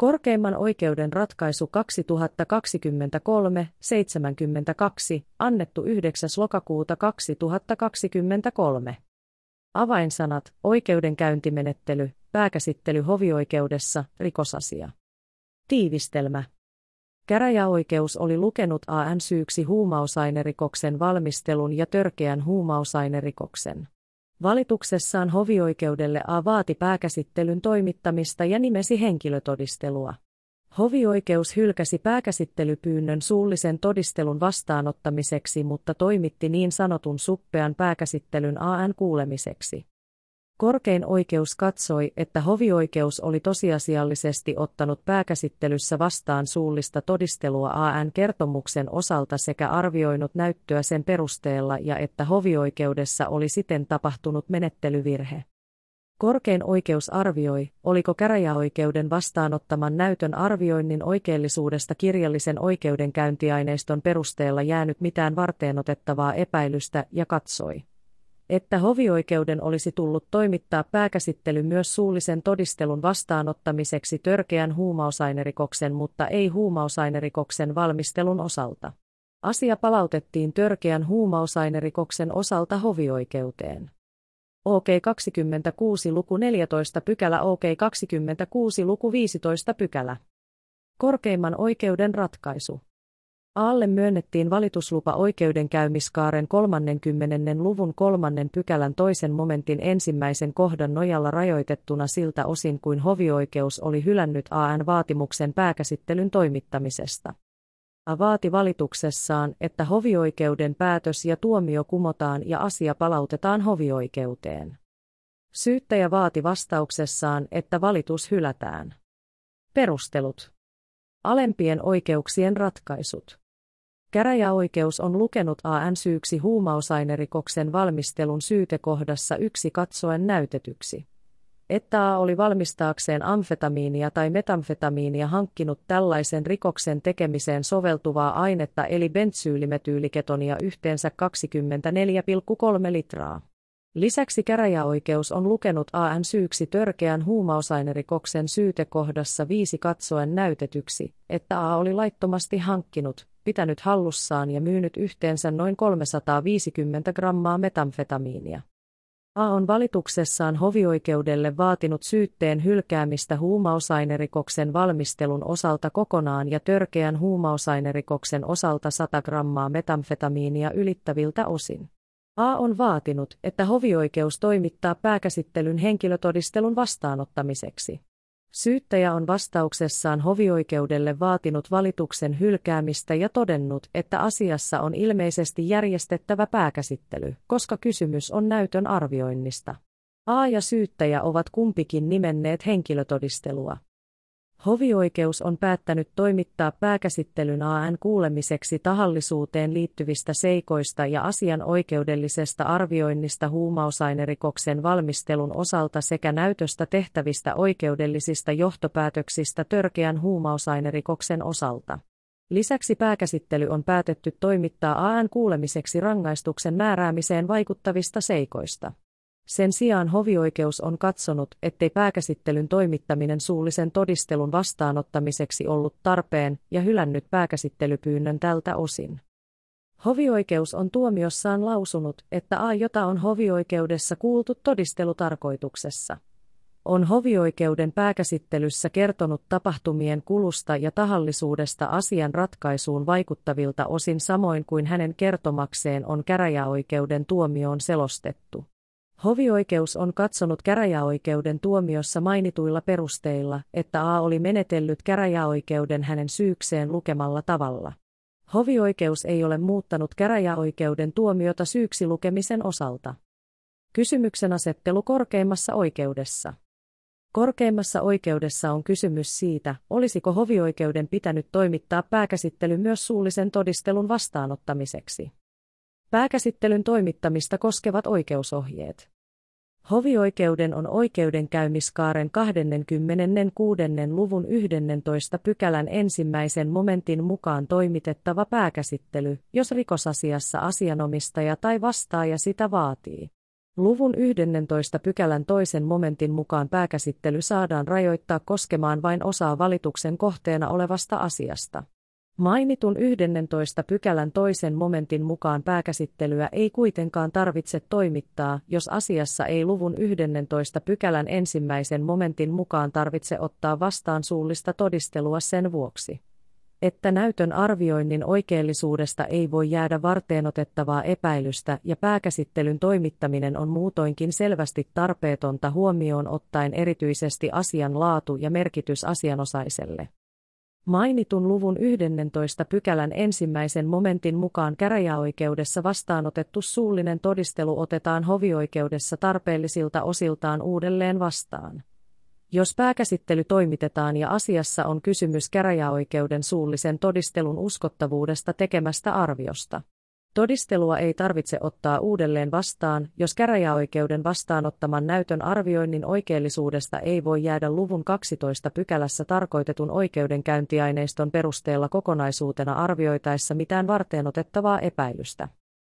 Korkeimman oikeuden ratkaisu 2023-72, annettu 9. lokakuuta 2023. Avainsanat, oikeudenkäyntimenettely, pääkäsittely hovioikeudessa, rikosasia. Tiivistelmä. Käräjäoikeus oli lukenut AN syyksi huumausainerikoksen valmistelun ja törkeän huumausainerikoksen. Valituksessaan hovioikeudelle A vaati pääkäsittelyn toimittamista ja nimesi henkilötodistelua. Hovioikeus hylkäsi pääkäsittelypyynnön suullisen todistelun vastaanottamiseksi, mutta toimitti niin sanotun suppean pääkäsittelyn AN kuulemiseksi. Korkein oikeus katsoi, että hovioikeus oli tosiasiallisesti ottanut pääkäsittelyssä vastaan suullista todistelua AN-kertomuksen osalta sekä arvioinut näyttöä sen perusteella ja että hovioikeudessa oli siten tapahtunut menettelyvirhe. Korkein oikeus arvioi, oliko käräjäoikeuden vastaanottaman näytön arvioinnin oikeellisuudesta kirjallisen oikeudenkäyntiaineiston perusteella jäänyt mitään varteenotettavaa epäilystä ja katsoi että hovioikeuden olisi tullut toimittaa pääkäsittely myös suullisen todistelun vastaanottamiseksi törkeän huumausainerikoksen, mutta ei huumausainerikoksen valmistelun osalta. Asia palautettiin törkeän huumausainerikoksen osalta hovioikeuteen. OK 26 luku 14 pykälä OK 26 luku 15 pykälä. Korkeimman oikeuden ratkaisu. Aalle myönnettiin valituslupa oikeudenkäymiskaaren 30. luvun kolmannen pykälän toisen momentin ensimmäisen kohdan nojalla rajoitettuna siltä osin kuin hovioikeus oli hylännyt AN vaatimuksen pääkäsittelyn toimittamisesta. A vaati valituksessaan, että hovioikeuden päätös ja tuomio kumotaan ja asia palautetaan hovioikeuteen. Syyttäjä vaati vastauksessaan, että valitus hylätään. Perustelut. Alempien oikeuksien ratkaisut. Käräjäoikeus on lukenut AN syyksi huumausainerikoksen valmistelun syytekohdassa yksi katsoen näytetyksi. Että A oli valmistaakseen amfetamiinia tai metamfetamiinia hankkinut tällaisen rikoksen tekemiseen soveltuvaa ainetta eli bentsyylimetyyliketonia yhteensä 24,3 litraa. Lisäksi käräjäoikeus on lukenut AN syyksi törkeän huumausainerikoksen syytekohdassa viisi katsoen näytetyksi, että A oli laittomasti hankkinut, pitänyt hallussaan ja myynyt yhteensä noin 350 grammaa metamfetamiinia. A on valituksessaan hovioikeudelle vaatinut syytteen hylkäämistä huumausainerikoksen valmistelun osalta kokonaan ja törkeän huumausainerikoksen osalta 100 grammaa metamfetamiinia ylittäviltä osin. A on vaatinut, että hovioikeus toimittaa pääkäsittelyn henkilötodistelun vastaanottamiseksi. Syyttäjä on vastauksessaan hovioikeudelle vaatinut valituksen hylkäämistä ja todennut, että asiassa on ilmeisesti järjestettävä pääkäsittely, koska kysymys on näytön arvioinnista. A ja syyttäjä ovat kumpikin nimenneet henkilötodistelua. Hovioikeus on päättänyt toimittaa pääkäsittelyn AN kuulemiseksi tahallisuuteen liittyvistä seikoista ja asian oikeudellisesta arvioinnista huumausainerikoksen valmistelun osalta sekä näytöstä tehtävistä oikeudellisista johtopäätöksistä törkeän huumausainerikoksen osalta. Lisäksi pääkäsittely on päätetty toimittaa AN kuulemiseksi rangaistuksen määräämiseen vaikuttavista seikoista. Sen sijaan hovioikeus on katsonut, ettei pääkäsittelyn toimittaminen suullisen todistelun vastaanottamiseksi ollut tarpeen ja hylännyt pääkäsittelypyynnön tältä osin. Hovioikeus on tuomiossaan lausunut, että A, jota on hovioikeudessa kuultu todistelutarkoituksessa, on hovioikeuden pääkäsittelyssä kertonut tapahtumien kulusta ja tahallisuudesta asian ratkaisuun vaikuttavilta osin samoin kuin hänen kertomakseen on käräjäoikeuden tuomioon selostettu. Hovioikeus on katsonut käräjäoikeuden tuomiossa mainituilla perusteilla, että A oli menetellyt käräjäoikeuden hänen syykseen lukemalla tavalla. Hovioikeus ei ole muuttanut käräjäoikeuden tuomiota syyksi lukemisen osalta. Kysymyksen asettelu korkeimmassa oikeudessa. Korkeimmassa oikeudessa on kysymys siitä, olisiko hovioikeuden pitänyt toimittaa pääkäsittely myös suullisen todistelun vastaanottamiseksi. Pääkäsittelyn toimittamista koskevat oikeusohjeet. Hovioikeuden on oikeudenkäymiskaaren 26. luvun 11 pykälän ensimmäisen momentin mukaan toimitettava pääkäsittely, jos rikosasiassa asianomistaja tai vastaaja sitä vaatii. Luvun 11 pykälän toisen momentin mukaan pääkäsittely saadaan rajoittaa koskemaan vain osaa valituksen kohteena olevasta asiasta. Mainitun 11 pykälän toisen momentin mukaan pääkäsittelyä ei kuitenkaan tarvitse toimittaa, jos asiassa ei luvun 11 pykälän ensimmäisen momentin mukaan tarvitse ottaa vastaan suullista todistelua sen vuoksi että näytön arvioinnin oikeellisuudesta ei voi jäädä varteenotettavaa epäilystä ja pääkäsittelyn toimittaminen on muutoinkin selvästi tarpeetonta huomioon ottaen erityisesti asian laatu ja merkitys asianosaiselle. Mainitun luvun 11 pykälän ensimmäisen momentin mukaan käräjäoikeudessa vastaanotettu suullinen todistelu otetaan hovioikeudessa tarpeellisilta osiltaan uudelleen vastaan. Jos pääkäsittely toimitetaan ja asiassa on kysymys käräjäoikeuden suullisen todistelun uskottavuudesta tekemästä arviosta. Todistelua ei tarvitse ottaa uudelleen vastaan, jos käräjäoikeuden vastaanottaman näytön arvioinnin oikeellisuudesta ei voi jäädä luvun 12 pykälässä tarkoitetun oikeudenkäyntiaineiston perusteella kokonaisuutena arvioitaessa mitään varteenotettavaa epäilystä.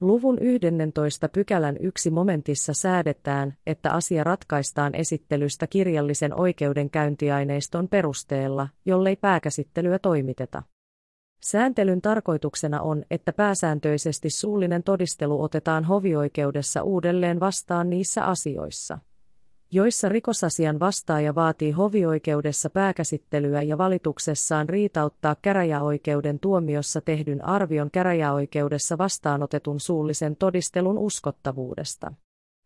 Luvun 11 pykälän yksi momentissa säädetään, että asia ratkaistaan esittelystä kirjallisen oikeudenkäyntiaineiston perusteella, jollei pääkäsittelyä toimiteta. Sääntelyn tarkoituksena on, että pääsääntöisesti suullinen todistelu otetaan hovioikeudessa uudelleen vastaan niissä asioissa joissa rikosasian vastaaja vaatii hovioikeudessa pääkäsittelyä ja valituksessaan riitauttaa käräjäoikeuden tuomiossa tehdyn arvion käräjäoikeudessa vastaanotetun suullisen todistelun uskottavuudesta.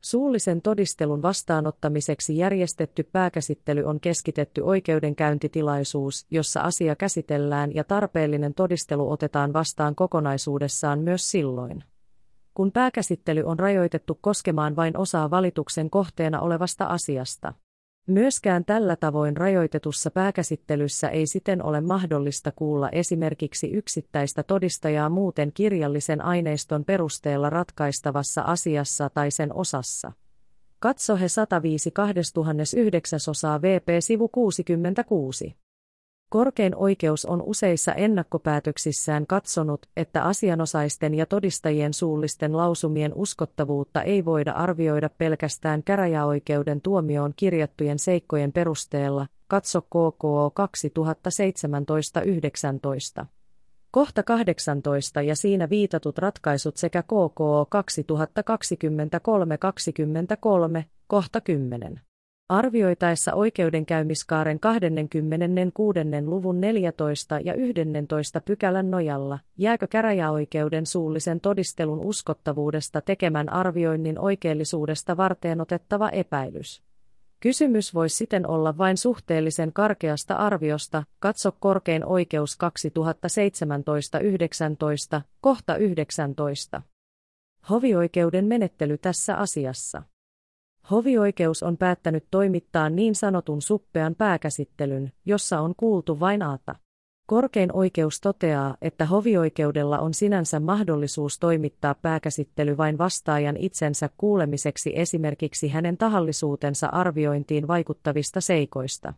Suullisen todistelun vastaanottamiseksi järjestetty pääkäsittely on keskitetty oikeudenkäyntitilaisuus, jossa asia käsitellään ja tarpeellinen todistelu otetaan vastaan kokonaisuudessaan myös silloin kun pääkäsittely on rajoitettu koskemaan vain osaa valituksen kohteena olevasta asiasta. Myöskään tällä tavoin rajoitetussa pääkäsittelyssä ei siten ole mahdollista kuulla esimerkiksi yksittäistä todistajaa muuten kirjallisen aineiston perusteella ratkaistavassa asiassa tai sen osassa. Katso he 105 2009 osaa VP sivu 66. Korkein oikeus on useissa ennakkopäätöksissään katsonut, että asianosaisten ja todistajien suullisten lausumien uskottavuutta ei voida arvioida pelkästään käräjäoikeuden tuomioon kirjattujen seikkojen perusteella, katso KKO 2017-19. Kohta 18 ja siinä viitatut ratkaisut sekä KKO 2023-23, kohta 10. Arvioitaessa oikeudenkäymiskaaren 26. luvun 14 ja 11 pykälän nojalla, jääkö käräjäoikeuden suullisen todistelun uskottavuudesta tekemän arvioinnin oikeellisuudesta varteenotettava epäilys. Kysymys voi siten olla vain suhteellisen karkeasta arviosta, katso korkein oikeus 2017-19, kohta 19. Hovioikeuden menettely tässä asiassa. Hovioikeus on päättänyt toimittaa niin sanotun suppean pääkäsittelyn, jossa on kuultu vain aata. Korkein oikeus toteaa, että hovioikeudella on sinänsä mahdollisuus toimittaa pääkäsittely vain vastaajan itsensä kuulemiseksi esimerkiksi hänen tahallisuutensa arviointiin vaikuttavista seikoista.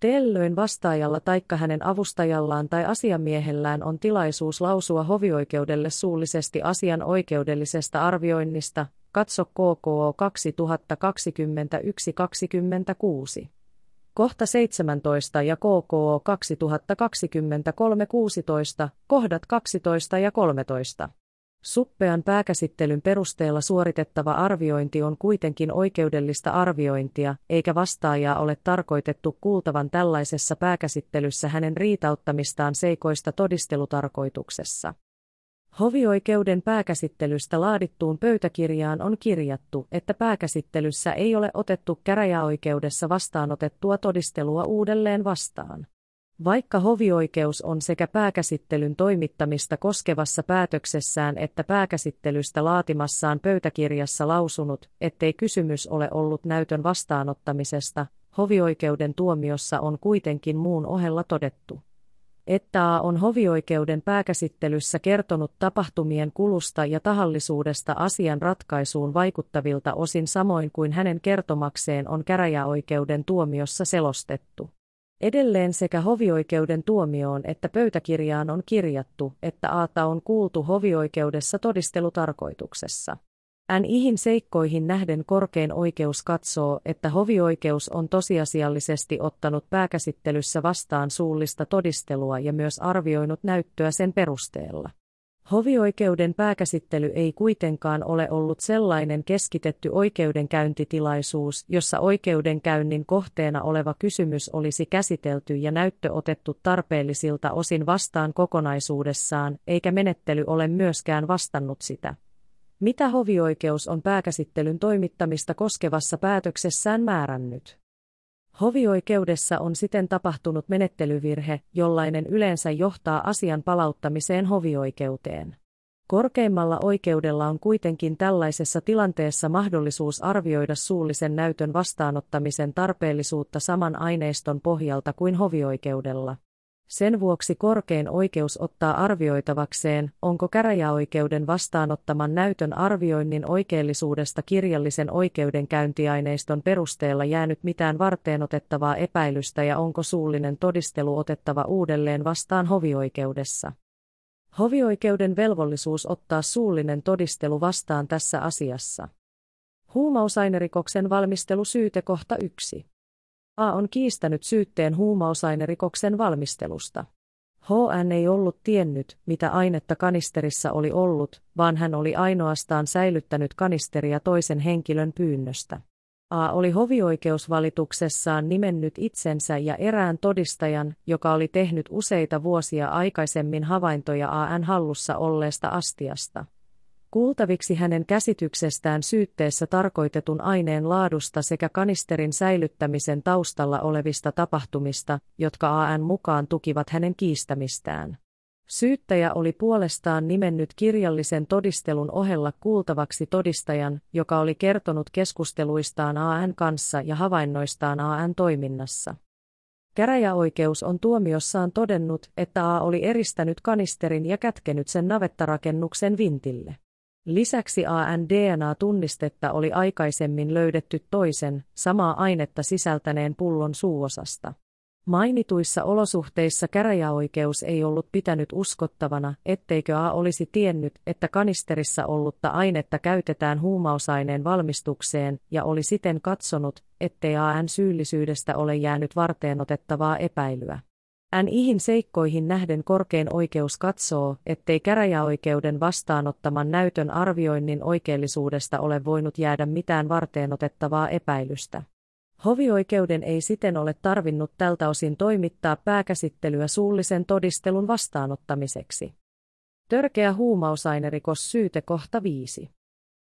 Tällöin vastaajalla taikka hänen avustajallaan tai asiamiehellään on tilaisuus lausua hovioikeudelle suullisesti asian oikeudellisesta arvioinnista, Katso KKO 2021-26. Kohta 17 ja KKO 2023-16, kohdat 12 ja 13. Suppean pääkäsittelyn perusteella suoritettava arviointi on kuitenkin oikeudellista arviointia, eikä vastaajaa ole tarkoitettu kuultavan tällaisessa pääkäsittelyssä hänen riitauttamistaan seikoista todistelutarkoituksessa. Hovioikeuden pääkäsittelystä laadittuun pöytäkirjaan on kirjattu, että pääkäsittelyssä ei ole otettu käräjäoikeudessa vastaanotettua todistelua uudelleen vastaan. Vaikka hovioikeus on sekä pääkäsittelyn toimittamista koskevassa päätöksessään että pääkäsittelystä laatimassaan pöytäkirjassa lausunut, ettei kysymys ole ollut näytön vastaanottamisesta, hovioikeuden tuomiossa on kuitenkin muun ohella todettu että A on hovioikeuden pääkäsittelyssä kertonut tapahtumien kulusta ja tahallisuudesta asian ratkaisuun vaikuttavilta osin samoin kuin hänen kertomakseen on käräjäoikeuden tuomiossa selostettu. Edelleen sekä hovioikeuden tuomioon että pöytäkirjaan on kirjattu, että Aata on kuultu hovioikeudessa todistelutarkoituksessa. NIhin seikkoihin nähden korkein oikeus katsoo, että hovioikeus on tosiasiallisesti ottanut pääkäsittelyssä vastaan suullista todistelua ja myös arvioinut näyttöä sen perusteella. Hovioikeuden pääkäsittely ei kuitenkaan ole ollut sellainen keskitetty oikeudenkäyntitilaisuus, jossa oikeudenkäynnin kohteena oleva kysymys olisi käsitelty ja näyttö otettu tarpeellisilta osin vastaan kokonaisuudessaan, eikä menettely ole myöskään vastannut sitä. Mitä hovioikeus on pääkäsittelyn toimittamista koskevassa päätöksessään määrännyt? Hovioikeudessa on siten tapahtunut menettelyvirhe, jollainen yleensä johtaa asian palauttamiseen hovioikeuteen. Korkeimmalla oikeudella on kuitenkin tällaisessa tilanteessa mahdollisuus arvioida suullisen näytön vastaanottamisen tarpeellisuutta saman aineiston pohjalta kuin hovioikeudella. Sen vuoksi korkein oikeus ottaa arvioitavakseen, onko käräjäoikeuden vastaanottaman näytön arvioinnin oikeellisuudesta kirjallisen oikeudenkäyntiaineiston perusteella jäänyt mitään varteenotettavaa epäilystä ja onko suullinen todistelu otettava uudelleen vastaan hovioikeudessa. Hovioikeuden velvollisuus ottaa suullinen todistelu vastaan tässä asiassa. Huumausainerikoksen valmistelu syytekohta 1. A on kiistänyt syytteen huumausainerikoksen valmistelusta. HN ei ollut tiennyt, mitä ainetta kanisterissa oli ollut, vaan hän oli ainoastaan säilyttänyt kanisteria toisen henkilön pyynnöstä. A oli hovioikeusvalituksessaan nimennyt itsensä ja erään todistajan, joka oli tehnyt useita vuosia aikaisemmin havaintoja AN hallussa olleesta astiasta kuultaviksi hänen käsityksestään syytteessä tarkoitetun aineen laadusta sekä kanisterin säilyttämisen taustalla olevista tapahtumista, jotka AN mukaan tukivat hänen kiistämistään. Syyttäjä oli puolestaan nimennyt kirjallisen todistelun ohella kuultavaksi todistajan, joka oli kertonut keskusteluistaan AN kanssa ja havainnoistaan AN toiminnassa. Käräjäoikeus on tuomiossaan todennut, että A oli eristänyt kanisterin ja kätkenyt sen navettarakennuksen vintille. Lisäksi AN-DNA-tunnistetta oli aikaisemmin löydetty toisen, samaa ainetta sisältäneen pullon suuosasta. Mainituissa olosuhteissa käräjäoikeus ei ollut pitänyt uskottavana, etteikö A olisi tiennyt, että kanisterissa ollutta ainetta käytetään huumausaineen valmistukseen ja oli siten katsonut, ettei AN syyllisyydestä ole jäänyt varteenotettavaa epäilyä. NIhin seikkoihin nähden korkein oikeus katsoo, ettei käräjäoikeuden vastaanottaman näytön arvioinnin oikeellisuudesta ole voinut jäädä mitään varteenotettavaa epäilystä. Hovioikeuden ei siten ole tarvinnut tältä osin toimittaa pääkäsittelyä suullisen todistelun vastaanottamiseksi. Törkeä huumausainerikos syyte kohta 5.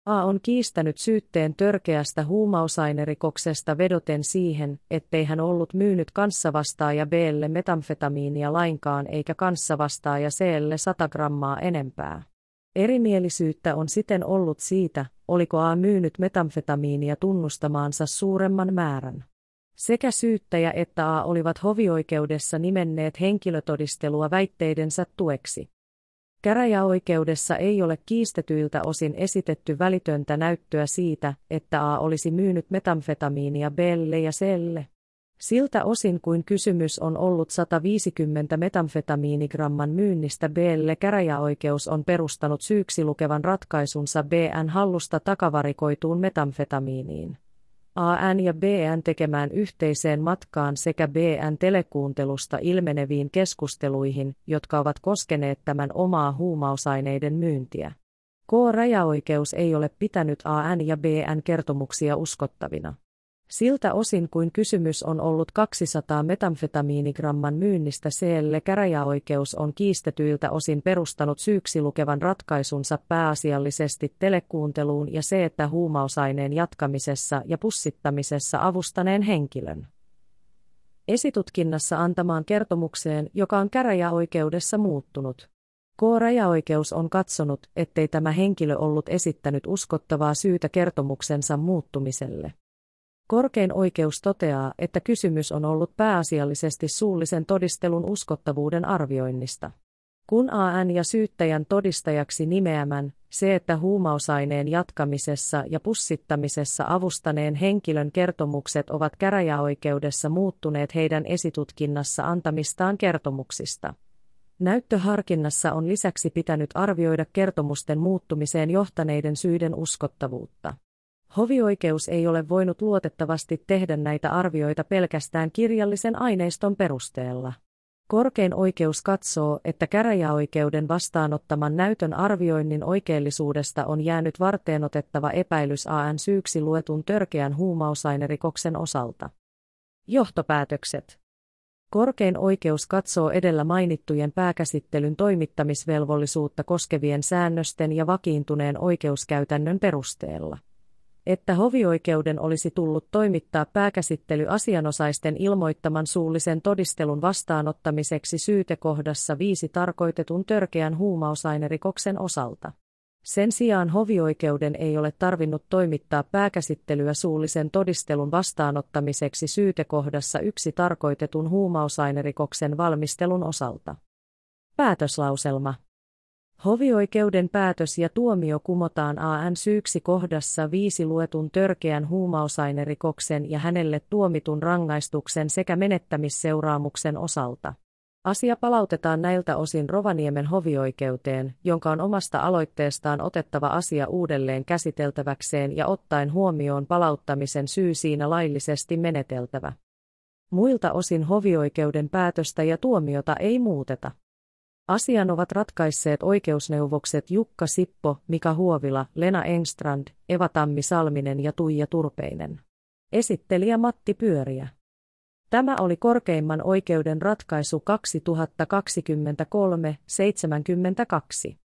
A on kiistänyt syytteen törkeästä huumausainerikoksesta vedoten siihen, ettei hän ollut myynyt kanssavastaaja Blle metamfetamiinia lainkaan eikä kanssavastaaja Clle 100 grammaa enempää. Erimielisyyttä on siten ollut siitä, oliko A myynyt metamfetamiinia tunnustamaansa suuremman määrän. Sekä syyttäjä että A olivat hovioikeudessa nimenneet henkilötodistelua väitteidensä tueksi. Käräjäoikeudessa ei ole kiistetyiltä osin esitetty välitöntä näyttöä siitä, että A olisi myynyt metamfetamiinia Belle ja Selle. Siltä osin kuin kysymys on ollut 150 metamfetamiinigramman myynnistä Belle käräjäoikeus on perustanut syyksi lukevan ratkaisunsa BN hallusta takavarikoituun metamfetamiiniin. AN ja BN tekemään yhteiseen matkaan sekä BN telekuuntelusta ilmeneviin keskusteluihin, jotka ovat koskeneet tämän omaa huumausaineiden myyntiä. K-rajaoikeus ei ole pitänyt AN ja BN kertomuksia uskottavina. Siltä osin kuin kysymys on ollut 200 metamfetamiinigramman myynnistä CL käräjäoikeus on kiistetyiltä osin perustanut syyksi lukevan ratkaisunsa pääasiallisesti telekuunteluun ja se, että huumausaineen jatkamisessa ja pussittamisessa avustaneen henkilön esitutkinnassa antamaan kertomukseen, joka on käräjäoikeudessa muuttunut. K-rajaoikeus on katsonut, ettei tämä henkilö ollut esittänyt uskottavaa syytä kertomuksensa muuttumiselle. Korkein oikeus toteaa, että kysymys on ollut pääasiallisesti suullisen todistelun uskottavuuden arvioinnista. Kun AN ja syyttäjän todistajaksi nimeämän, se, että huumausaineen jatkamisessa ja pussittamisessa avustaneen henkilön kertomukset ovat käräjäoikeudessa muuttuneet heidän esitutkinnassa antamistaan kertomuksista. Näyttöharkinnassa on lisäksi pitänyt arvioida kertomusten muuttumiseen johtaneiden syiden uskottavuutta. Hovioikeus ei ole voinut luotettavasti tehdä näitä arvioita pelkästään kirjallisen aineiston perusteella. Korkein oikeus katsoo, että käräjäoikeuden vastaanottaman näytön arvioinnin oikeellisuudesta on jäänyt varteenotettava epäilys AN syyksi luetun törkeän huumausainerikoksen osalta. Johtopäätökset Korkein oikeus katsoo edellä mainittujen pääkäsittelyn toimittamisvelvollisuutta koskevien säännösten ja vakiintuneen oikeuskäytännön perusteella että hovioikeuden olisi tullut toimittaa pääkäsittely asianosaisten ilmoittaman suullisen todistelun vastaanottamiseksi syytekohdassa viisi tarkoitetun törkeän huumausainerikoksen osalta. Sen sijaan hovioikeuden ei ole tarvinnut toimittaa pääkäsittelyä suullisen todistelun vastaanottamiseksi syytekohdassa yksi tarkoitetun huumausainerikoksen valmistelun osalta. Päätöslauselma Hovioikeuden päätös ja tuomio kumotaan AN syyksi kohdassa viisi luetun törkeän huumausainerikoksen ja hänelle tuomitun rangaistuksen sekä menettämisseuraamuksen osalta. Asia palautetaan näiltä osin Rovaniemen hovioikeuteen, jonka on omasta aloitteestaan otettava asia uudelleen käsiteltäväkseen ja ottaen huomioon palauttamisen syy siinä laillisesti meneteltävä. Muilta osin hovioikeuden päätöstä ja tuomiota ei muuteta. Asian ovat ratkaisseet oikeusneuvokset Jukka Sippo, Mika Huovila, Lena Engstrand, Eva Tammi Salminen ja Tuija Turpeinen. Esittelijä Matti Pyöriä. Tämä oli korkeimman oikeuden ratkaisu 2023-72.